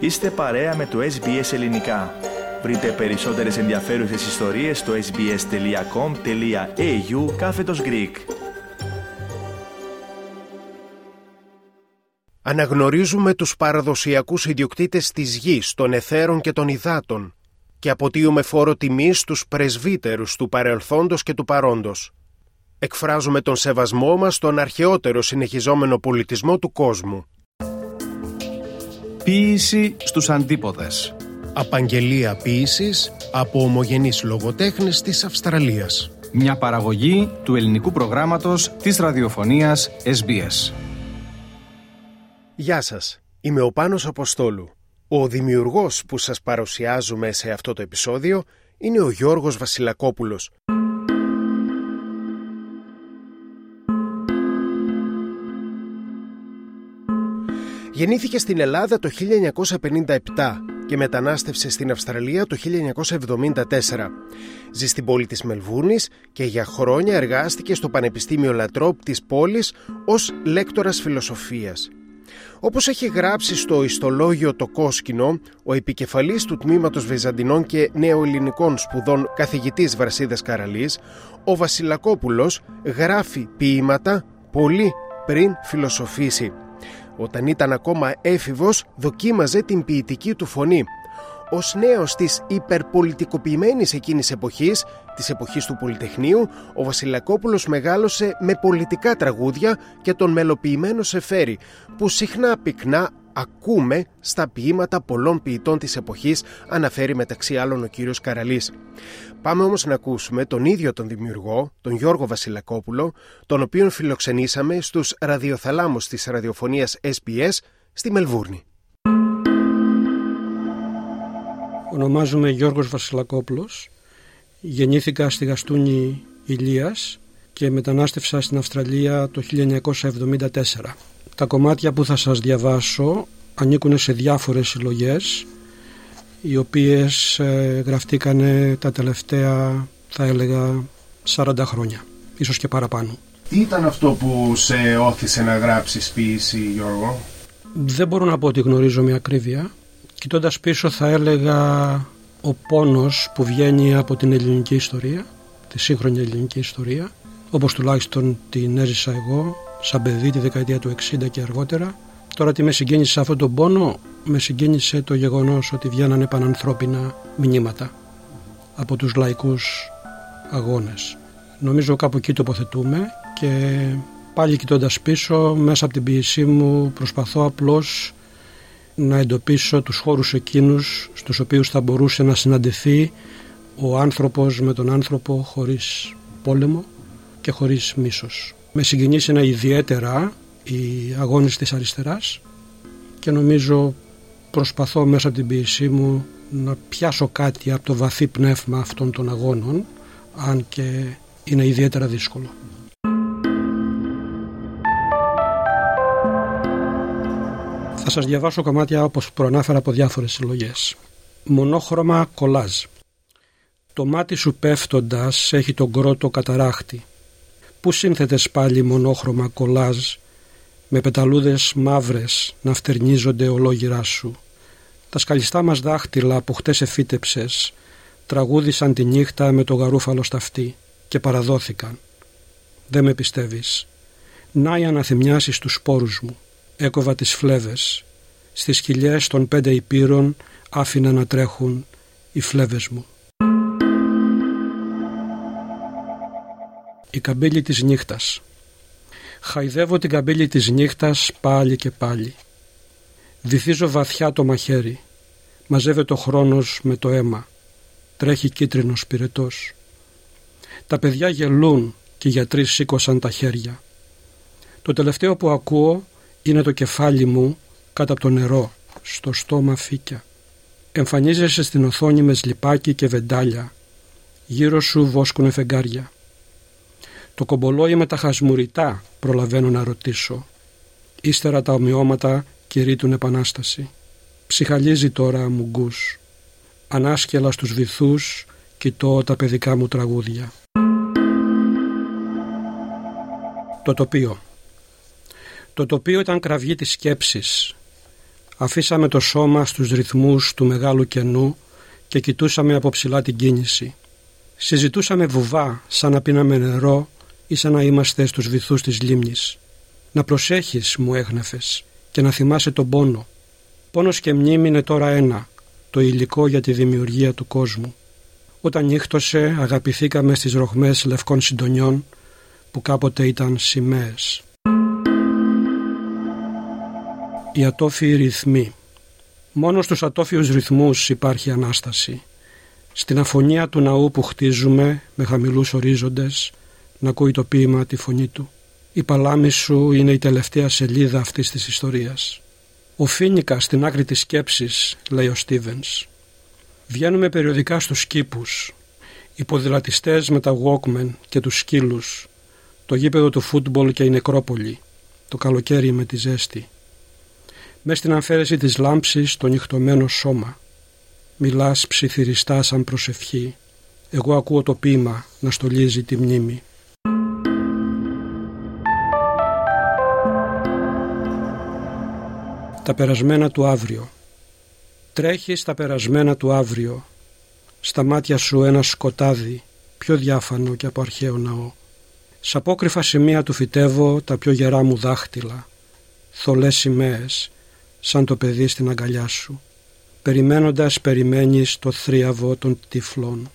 Είστε παρέα με το SBS Ελληνικά. Βρείτε περισσότερες ενδιαφέρουσες ιστορίες στο sbs.com.au κάθετος Greek. Αναγνωρίζουμε τους παραδοσιακούς ιδιοκτήτες της γης, των εθέρων και των υδάτων και αποτείουμε φόρο τιμής στους πρεσβύτερους του παρελθόντος και του παρόντος. Εκφράζουμε τον σεβασμό μας στον αρχαιότερο συνεχιζόμενο πολιτισμό του κόσμου. Ποίηση στους αντίποδες. Απαγγελία ποίησης από ομογενείς λογοτέχνες της Αυστραλίας. Μια παραγωγή του ελληνικού προγράμματος της ραδιοφωνίας SBS. Γεια σας, είμαι ο Πάνος Αποστόλου. Ο δημιουργός που σας παρουσιάζουμε σε αυτό το επεισόδιο είναι ο Γιώργος Βασιλακόπουλος. Γεννήθηκε στην Ελλάδα το 1957 και μετανάστευσε στην Αυστραλία το 1974. Ζει στην πόλη της Μελβούρνης και για χρόνια εργάστηκε στο Πανεπιστήμιο Λατρόπ της πόλης ως λέκτορας φιλοσοφίας. Όπως έχει γράψει στο ιστολόγιο «Το Κόσκινο», ο επικεφαλής του Τμήματος Βυζαντινών και Νεοελληνικών Σπουδών καθηγητής Βρασίδας Καραλής, ο Βασιλακόπουλος γράφει ποίηματα πολύ πριν φιλοσοφήσει. Όταν ήταν ακόμα έφηβος δοκίμαζε την ποιητική του φωνή. Ως νέος της υπερπολιτικοποιημένης εκείνης εποχής, της εποχής του Πολυτεχνείου, ο Βασιλακόπουλος μεγάλωσε με πολιτικά τραγούδια και τον μελοποιημένο Σεφέρι, που συχνά πυκνά ακούμε στα ποίηματα πολλών ποιητών της εποχής, αναφέρει μεταξύ άλλων ο κύριος Καραλής. Πάμε όμως να ακούσουμε τον ίδιο τον δημιουργό, τον Γιώργο Βασιλακόπουλο, τον οποίον φιλοξενήσαμε στους ραδιοθαλάμους της ραδιοφωνίας SBS στη Μελβούρνη. Ονομάζομαι Γιώργος Βασιλακόπουλος. Γεννήθηκα στη Γαστούνη Ηλίας και μετανάστευσα στην Αυστραλία το 1974. Τα κομμάτια που θα σας διαβάσω ανήκουν σε διάφορες συλλογές οι οποίες ε, γραφτήκανε τα τελευταία θα έλεγα 40 χρόνια, ίσως και παραπάνω. Τι ήταν αυτό που σε όθησε να γράψεις ποίηση Γιώργο; Δεν μπορώ να πω ότι γνωρίζω με ακρίβεια. Κοιτώντας πίσω θα έλεγα ο πόνος που βγαίνει από την ελληνική ιστορία, τη σύγχρονη ελληνική ιστορία, όπως τουλάχιστον την έζησα εγώ, σαν παιδί τη δεκαετία του 60 και αργότερα. Τώρα τι με συγκίνησε σε αυτόν τον πόνο, με συγκίνησε το γεγονός ότι βγαίνανε πανανθρώπινα μηνύματα από τους λαϊκούς αγώνες. Νομίζω κάπου εκεί τοποθετούμε και πάλι κοιτώντας πίσω μέσα από την ποιησή μου προσπαθώ απλώς να εντοπίσω τους χώρους εκείνους στους οποίους θα μπορούσε να συναντηθεί ο άνθρωπος με τον άνθρωπο χωρίς πόλεμο και χωρίς μίσος. Με συγκινήσει ιδιαίτερα οι αγώνες της αριστεράς και νομίζω προσπαθώ μέσα από την ποιησή μου να πιάσω κάτι από το βαθύ πνεύμα αυτών των αγώνων αν και είναι ιδιαίτερα δύσκολο. Θα σας διαβάσω κομμάτια όπως προανάφερα από διάφορες συλλογές. Μονόχρωμα κολάζ. Το μάτι σου πέφτοντας έχει τον κρότο καταράχτη. Πού σύνθετες πάλι μονόχρωμα κολάζ με πεταλούδες μαύρες να φτερνίζονται ολόγυρά σου. Τα σκαλιστά μας δάχτυλα που χτες εφύτεψες τραγούδισαν τη νύχτα με το γαρούφαλο σταυτί και παραδόθηκαν. Δεν με πιστεύεις. Να οι αναθυμιάσεις τους σπόρους μου. Έκοβα τις φλέβες. Στις χιλιές των πέντε υπήρων άφηνα να τρέχουν οι φλέβες μου. Η καμπύλη της νύχτας Χαϊδεύω την καμπύλη της νύχτας πάλι και πάλι. Βυθίζω βαθιά το μαχαίρι. Μαζεύεται ο χρόνος με το αίμα. Τρέχει κίτρινος πυρετός. Τα παιδιά γελούν και οι γιατροί σήκωσαν τα χέρια. Το τελευταίο που ακούω είναι το κεφάλι μου κάτω από το νερό, στο στόμα φύκια. Εμφανίζεσαι στην οθόνη με σλιπάκι και βεντάλια. Γύρω σου βόσκουνε φεγγάρια. Το κομπολόι με τα χασμουριτά προλαβαίνω να ρωτήσω. Ύστερα τα ομοιώματα κηρύττουν επανάσταση. Ψυχαλίζει τώρα μουγκούς. Ανάσκελα στους βυθούς κοιτώ τα παιδικά μου τραγούδια. Το τοπίο Το τοπίο ήταν κραυγή της σκέψης. Αφήσαμε το σώμα στους ρυθμούς του μεγάλου κενού και κοιτούσαμε από ψηλά την κίνηση. Συζητούσαμε βουβά σαν να πίναμε νερό ή σαν να είμαστε στους βυθούς της λίμνης. Να προσέχεις μου έγνεφες και να θυμάσαι τον πόνο. Πόνος και μνήμη είναι τώρα ένα, το υλικό για τη δημιουργία του κόσμου. Όταν νύχτωσε αγαπηθήκαμε στις ροχμές λευκών συντονιών που κάποτε ήταν σημαίες. Οι ατόφιοι ρυθμοί Μόνο στους ατόφιους ρυθμούς υπάρχει Ανάσταση. Στην αφωνία του ναού που χτίζουμε με χαμηλούς ορίζοντες να ακούει το ποίημα τη φωνή του. Η παλάμη σου είναι η τελευταία σελίδα αυτής της ιστορίας. Ο Φίνικα στην άκρη της σκέψης, λέει ο Στίβενς. Βγαίνουμε περιοδικά στους κήπους. Οι ποδηλατιστές με τα Walkman και τους σκύλους. Το γήπεδο του φούτμπολ και η νεκρόπολη. Το καλοκαίρι με τη ζέστη. Μες στην αμφαίρεση της λάμψης το νυχτωμένο σώμα. Μιλάς ψιθυριστά σαν προσευχή. Εγώ ακούω το ποίημα να στολίζει τη μνήμη. Τα περασμένα του αύριο. Τρέχει στα περασμένα του αύριο. Στα μάτια σου ένα σκοτάδι Πιο διάφανο και από αρχαίο ναό. Σ' απόκρυφα σημεία του φυτεύω Τα πιο γερά μου δάχτυλα. Θολές σημαίες Σαν το παιδί στην αγκαλιά σου. Περιμένοντας περιμένεις το θρίαβο των τυφλών.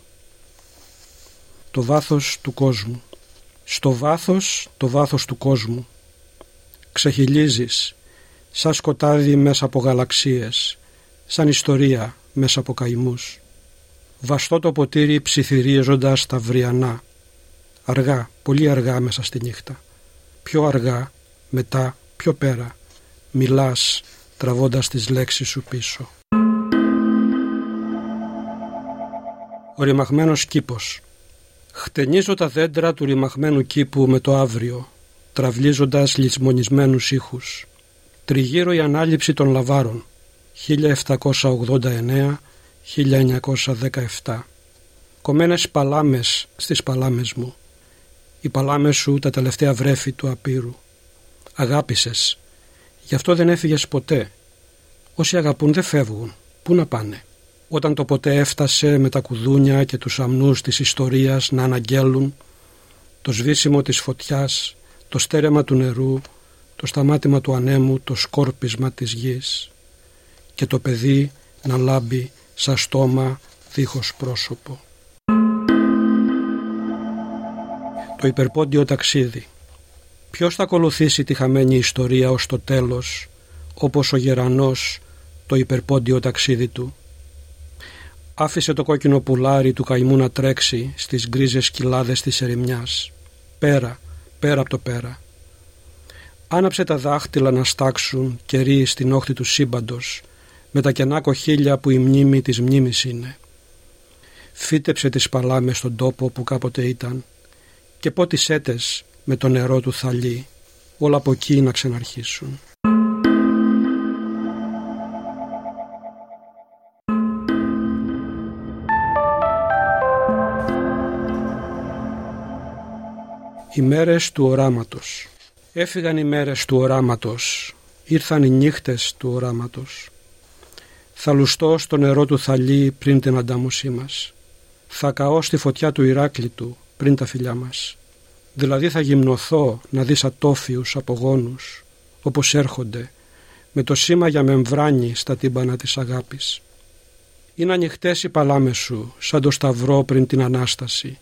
Το βάθος του κόσμου. Στο βάθος το βάθος του κόσμου. Ξεχυλίζεις σαν σκοτάδι μέσα από γαλαξίες, σαν ιστορία μέσα από καημούς. Βαστό το ποτήρι ψιθυρίζοντας τα βριανά, αργά, πολύ αργά μέσα στη νύχτα. Πιο αργά, μετά, πιο πέρα, μιλάς τραβώντας τις λέξεις σου πίσω. Ο ρημαγμένος κήπος Χτενίζω τα δέντρα του ρημαγμένου κήπου με το αύριο, τραυλίζοντας λησμονισμένους ήχους. Τριγύρω η ανάληψη των Λαβάρων. 1789-1917 Κομμένες παλάμες στις παλάμες μου. Οι παλάμες σου τα τελευταία βρέφη του απείρου Αγάπησες. Γι' αυτό δεν έφυγες ποτέ. Όσοι αγαπούν δεν φεύγουν. Πού να πάνε; Όταν το ποτέ έφτασε με τα κουδούνια και τους αμνούς της ιστορίας να αναγγέλουν Το σβήσιμο της φωτιάς Το στέρεμα του νερού το σταμάτημα του ανέμου, το σκόρπισμα της γης και το παιδί να λάμπει σαν στόμα δίχως πρόσωπο. Το υπερπόντιο ταξίδι Ποιος θα ακολουθήσει τη χαμένη ιστορία ως το τέλος όπως ο γερανός το υπερπόντιο ταξίδι του; Άφησε το κόκκινο πουλάρι του καημού να τρέξει στις γκρίζες κοιλάδες της ερημιάς. Πέρα, πέρα από το πέρα άναψε τα δάχτυλα να στάξουν καιροί στην όχθη του σύμπαντος με τα κενά κοχύλια που η μνήμη της μνήμης είναι. Φύτεψε τις παλάμες στον τόπο που κάποτε ήταν και πότισέ με το νερό του θαλί όλα από εκεί να ξαναρχίσουν. Οι μέρες του οράματος Έφυγαν οι μέρες του οράματος, ήρθαν οι νύχτες του οράματος. Θα λουστώ στο νερό του θαλί πριν την αντάμωσή μας. Θα καώ στη φωτιά του Ηράκλειτου πριν τα φιλιά μας. Δηλαδή θα γυμνοθώ να δεις ατόφιους απογόνους, όπως έρχονται, με το σήμα για μεμβράνι στα τύμπανα της αγάπης. Είναι ανοιχτές οι παλάμες σου, σαν το σταυρό πριν την Ανάσταση.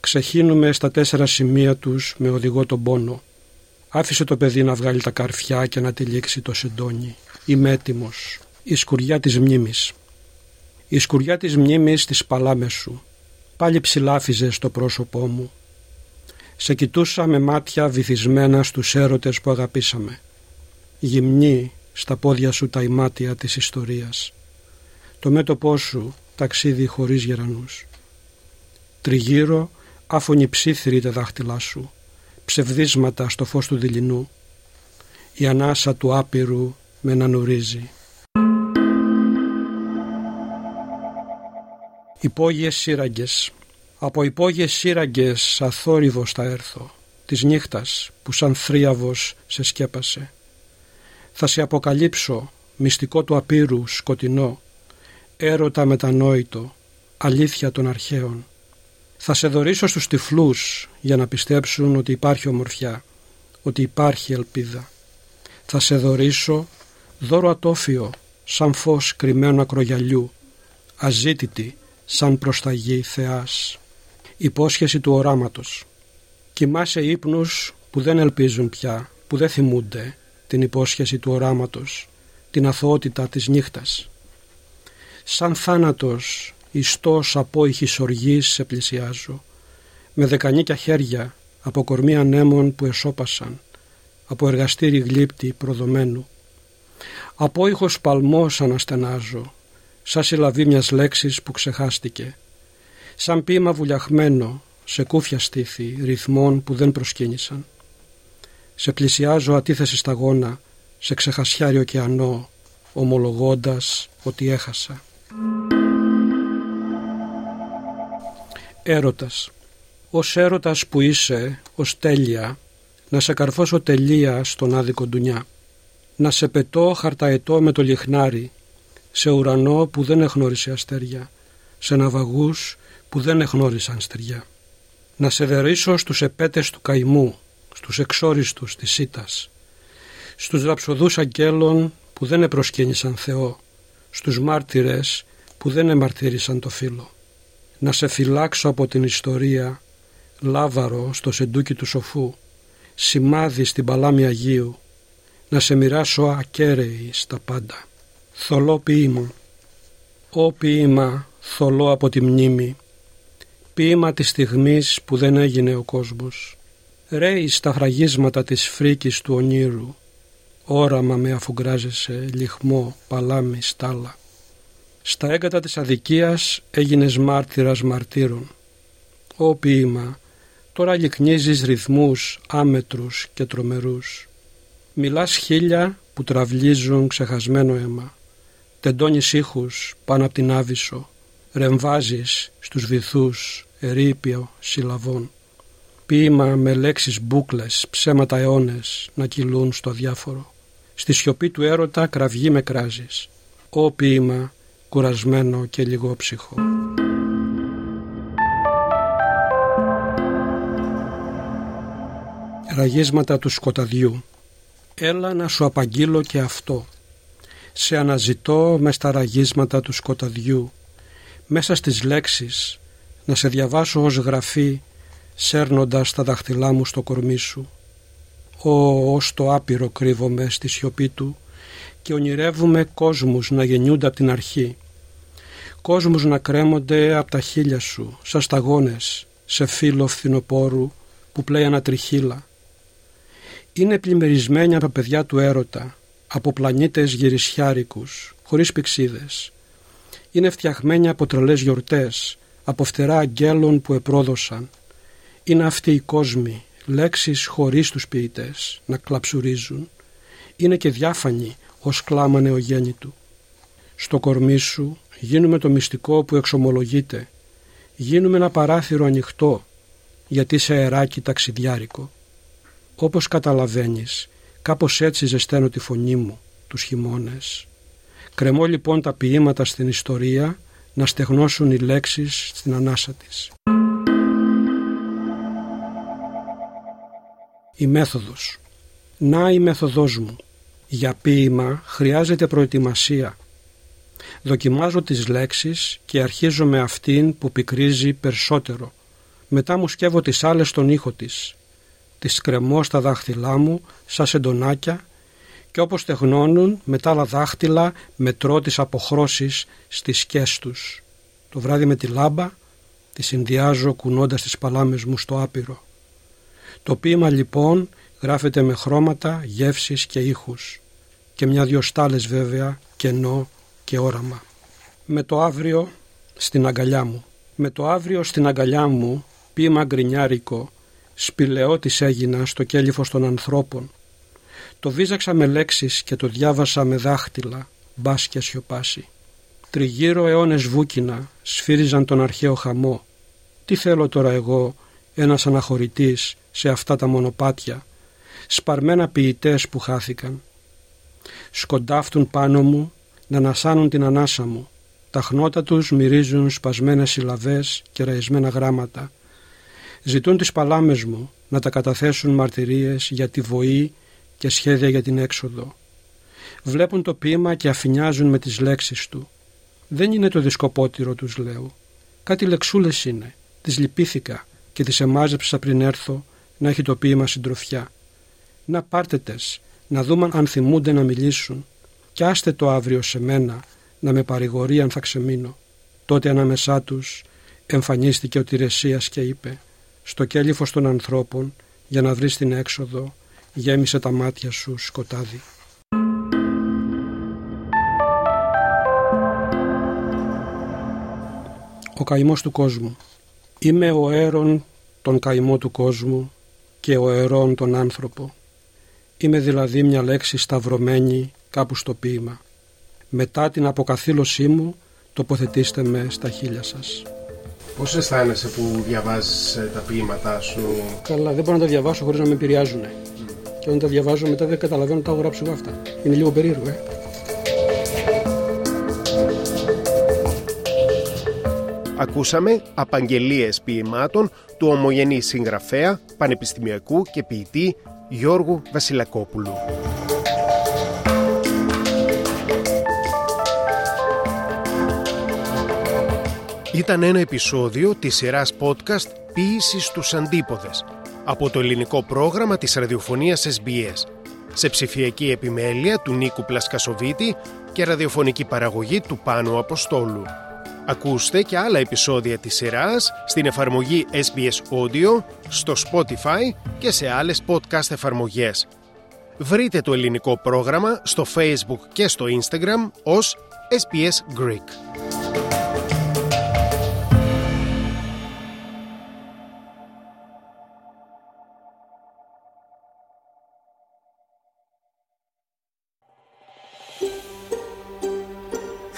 Ξεχύνουμε στα τέσσερα σημεία τους με οδηγό τον πόνο. Άφησε το παιδί να βγάλει τα καρφιά και να τυλίξει το σεντόνι. Είμαι έτοιμος. Η σκουριά της μνήμης. Η σκουριά της μνήμης της παλάμες σου. Πάλι ψηλάφιζε στο πρόσωπό μου. Σε κοιτούσα με μάτια βυθισμένα στους έρωτες που αγαπήσαμε. Γυμνή στα πόδια σου τα ημάτια της ιστορίας. Το μέτωπό σου ταξίδι χωρίς γερανούς. Τριγύρω άφωνη ψήθυρη τα δάχτυλά σου ψευδίσματα στο φως του δειλινού. Η ανάσα του άπειρου με νουρίζει. Υπόγειες σύραγγες. Από υπόγειες σύραγγες αθόρυβος θα έρθω. Της νύχτας που σαν θρίαβος σε σκέπασε. Θα σε αποκαλύψω μυστικό του απείρου, σκοτεινό, έρωτα μετανόητο, αλήθεια των αρχαίων. Θα σε δωρήσω στους τυφλούς για να πιστέψουν ότι υπάρχει ομορφιά, ότι υπάρχει ελπίδα. Θα σε δωρήσω δώρο ατόφιο, σαν φως κρυμμένο ακρογιαλιού, αζήτητη, σαν προσταγή θεάς. Υπόσχεση του οράματος. Κοιμάσαι ύπνους που δεν ελπίζουν πια, που δεν θυμούνται την υπόσχεση του οράματος, την αθωότητα της νύχτας. Σαν θάνατος, ιστός απόϊχης οργής σε πλησιάζω, με δεκανίκια χέρια από κορμί ανέμων που εσώπασαν, από εργαστήρι γλύπτη προδομένου. Απόϊχος παλμός αναστενάζω, σαν συλλαβή μιας λέξης που ξεχάστηκε, σαν ποίημα βουλιαχμένο σε κούφια στήθη ρυθμών που δεν προσκύνησαν. Σε πλησιάζω αντίθεση σταγόνα, σε ξεχασιάρι ωκεανό, ομολογώντας ότι έχασα. Έρωτας Ως έρωτας που είσαι, ως τέλεια, να σε καρφώσω τελεία στον άδικο ντουνιά. Να σε πετώ χαρταετό με το λιχνάρι, σε ουρανό που δεν εγνώρισε αστέρια, σε ναυαγούς που δεν εγνώρισαν στεριά. Να σε δερήσω στους επέτες του καημού, στους εξόριστους της Σίτας, στους ραψοδούς αγγέλων που δεν επροσκύνησαν Θεό, στους μάρτυρες που δεν εμαρτύρησαν το φίλο. Να σε φυλάξω από την ιστορία, λάβαρο στο σεντούκι του σοφού, σημάδι στην παλάμη Αγίου, να σε μοιράσω ακέραιη στα πάντα. Θολό ποίημα, Ω ποίημα θολό από τη μνήμη, ποίημα της στιγμής που δεν έγινε ο κόσμος. Ρέει στα φραγίσματα της φρίκης του ονείρου, όραμα με αφουγκράζεσαι, λιχμό, παλάμη, στάλα. Στα έγκατα της αδικίας έγινες μάρτυρας μαρτύρων. Ω ποίημα, τώρα λυκνίζεις ρυθμούς άμετρους και τρομερούς. Μιλάς χίλια που τραυλίζουν ξεχασμένο αίμα. Τεντώνεις ήχους πάνω από την άβυσσο. Ρεμβάζεις στους βυθούς ερήπιο συλλαβών. Ποίημα με λέξεις μπούκλες, ψέματα αιώνες να κυλούν στο διάφορο. Στη σιωπή του έρωτα κραυγή με κράζεις. Ω ποίημα κουρασμένο και λιγόψυχο. Ραγίσματα του σκοταδιού Έλα να σου απαγγείλω και αυτό. Σε αναζητώ μες στα ραγίσματα του σκοταδιού. Μέσα στις λέξεις να σε διαβάσω ως γραφή σέρνοντας τα δάχτυλά μου στο κορμί σου. Ω, ως το άπειρο κρύβομαι στη σιωπή του και ονειρεύουμε κόσμους να γεννιούνται από την αρχή. Κόσμους να κρέμονται από τα χείλια σου, σαν σταγόνες, σε φύλλο φθινοπόρου που πλέει ανατριχύλα είναι πλημμυρισμένη από παιδιά του έρωτα, από πλανήτες γυρισιάρικους, χωρίς πηξίδες. Είναι φτιαγμένη από τρελές γιορτές, από φτερά αγγέλων που επρόδωσαν. Είναι αυτοί οι κόσμοι, λέξεις χωρίς τους ποιητές, να κλαψουρίζουν. Είναι και διάφανοι ως κλάμα νεογέννητου. Στο κορμί σου γίνουμε το μυστικό που εξομολογείται. Γίνουμε ένα παράθυρο ανοιχτό, γιατί σε αεράκι ταξιδιάρικο. Όπως καταλαβαίνεις, κάπως έτσι ζεσταίνω τη φωνή μου τους χειμώνες. Κρεμώ λοιπόν τα ποίηματα στην ιστορία να στεγνώσουν οι λέξεις στην ανάσα της. Η μέθοδος. Να η μέθοδός μου. Για ποίημα χρειάζεται προετοιμασία. Δοκιμάζω τις λέξεις και αρχίζω με αυτήν που πικρίζει περισσότερο. Μετά μου σκεύω τις άλλες στον ήχο της τις κρεμώ στα δάχτυλά μου σαν σεντονάκια και όπως τεχνώνουν με τα άλλα δάχτυλα μετρώ τις αποχρώσεις στις σκιές τους. Το βράδυ με τη λάμπα τη συνδυάζω κουνώντας τις παλάμες μου στο άπειρο. Το ποίημα λοιπόν γράφεται με χρώματα, γεύσεις και ήχους και μια-δυο στάλες βέβαια κενό και όραμα. Με το αύριο στην αγκαλιά μου. Με το αύριο στην αγκαλιά μου ποίημα γκρινιάρικο σπηλαιώτης έγινα στο κέλυφος των ανθρώπων. Το βίζαξα με λέξεις και το διάβασα με δάχτυλα, μπας και σιωπάσει. Τριγύρω αιώνες βούκινα σφύριζαν τον αρχαίο χαμό. Τι θέλω τώρα εγώ, ένας αναχωρητής, σε αυτά τα μονοπάτια, σπαρμένα ποιητές που χάθηκαν. σκοντάφτουν πάνω μου να ανασάνουν την ανάσα μου. Τα χνότα τους μυρίζουν σπασμένες συλλαβές και ραϊσμένα γράμματα. Ζητούν τις παλάμες μου να τα καταθέσουν μαρτυρίες για τη βοή και σχέδια για την έξοδο. Βλέπουν το ποίημα και αφινιάζουν με τις λέξεις του. Δεν είναι το δισκοπότηρο τους λέω. Κάτι λεξούλες είναι. Τις λυπήθηκα και τις εμάζεψα πριν έρθω να έχει το ποίημα συντροφιά. Να πάρτε τες, να δούμε αν θυμούνται να μιλήσουν και άστε το αύριο σε μένα να με παρηγορεί αν θα ξεμείνω. Τότε ανάμεσά τους εμφανίστηκε ο Τηρεσίας και είπε «Στο κέλυφος των ανθρώπων για να βρεις την έξοδο γέμισε τα μάτια σου σκοτάδι». Ο καημός του κόσμου Είμαι ο αίρον τον καημό του κόσμου και ο αιρών τον άνθρωπο. Είμαι δηλαδή μια λέξη σταυρωμένη κάπου στο ποίημα. Μετά την αποκαθήλωσή μου τοποθετήστε με στα χείλια σας. Πώς αισθάνεσαι που διαβάζεις ε, τα ποίηματά σου; Καλά, δεν μπορώ να τα διαβάσω χωρίς να με επηρεάζουν. Και όταν τα διαβάζω μετά δεν καταλαβαίνω τι τα έχω γράψει αυτά. Είναι λίγο περίεργο, ε. Ακούσαμε απαγγελίες ποιημάτων του ομογενή συγγραφέα, πανεπιστημιακού και ποιητή Γιώργου Βασιλακόπουλου. Ήταν ένα επεισόδιο της σειράς podcast «Ποίηση στους αντίποδες» από το ελληνικό πρόγραμμα της ραδιοφωνίας SBS σε ψηφιακή επιμέλεια του Νίκου Πλασκασοβίτη και ραδιοφωνική παραγωγή του Πάνου Αποστόλου. Ακούστε και άλλα επεισόδια της σειράς στην εφαρμογή SBS Audio, στο Spotify και σε άλλες podcast εφαρμογές. Βρείτε το ελληνικό πρόγραμμα στο Facebook και στο Instagram ως SBS Greek.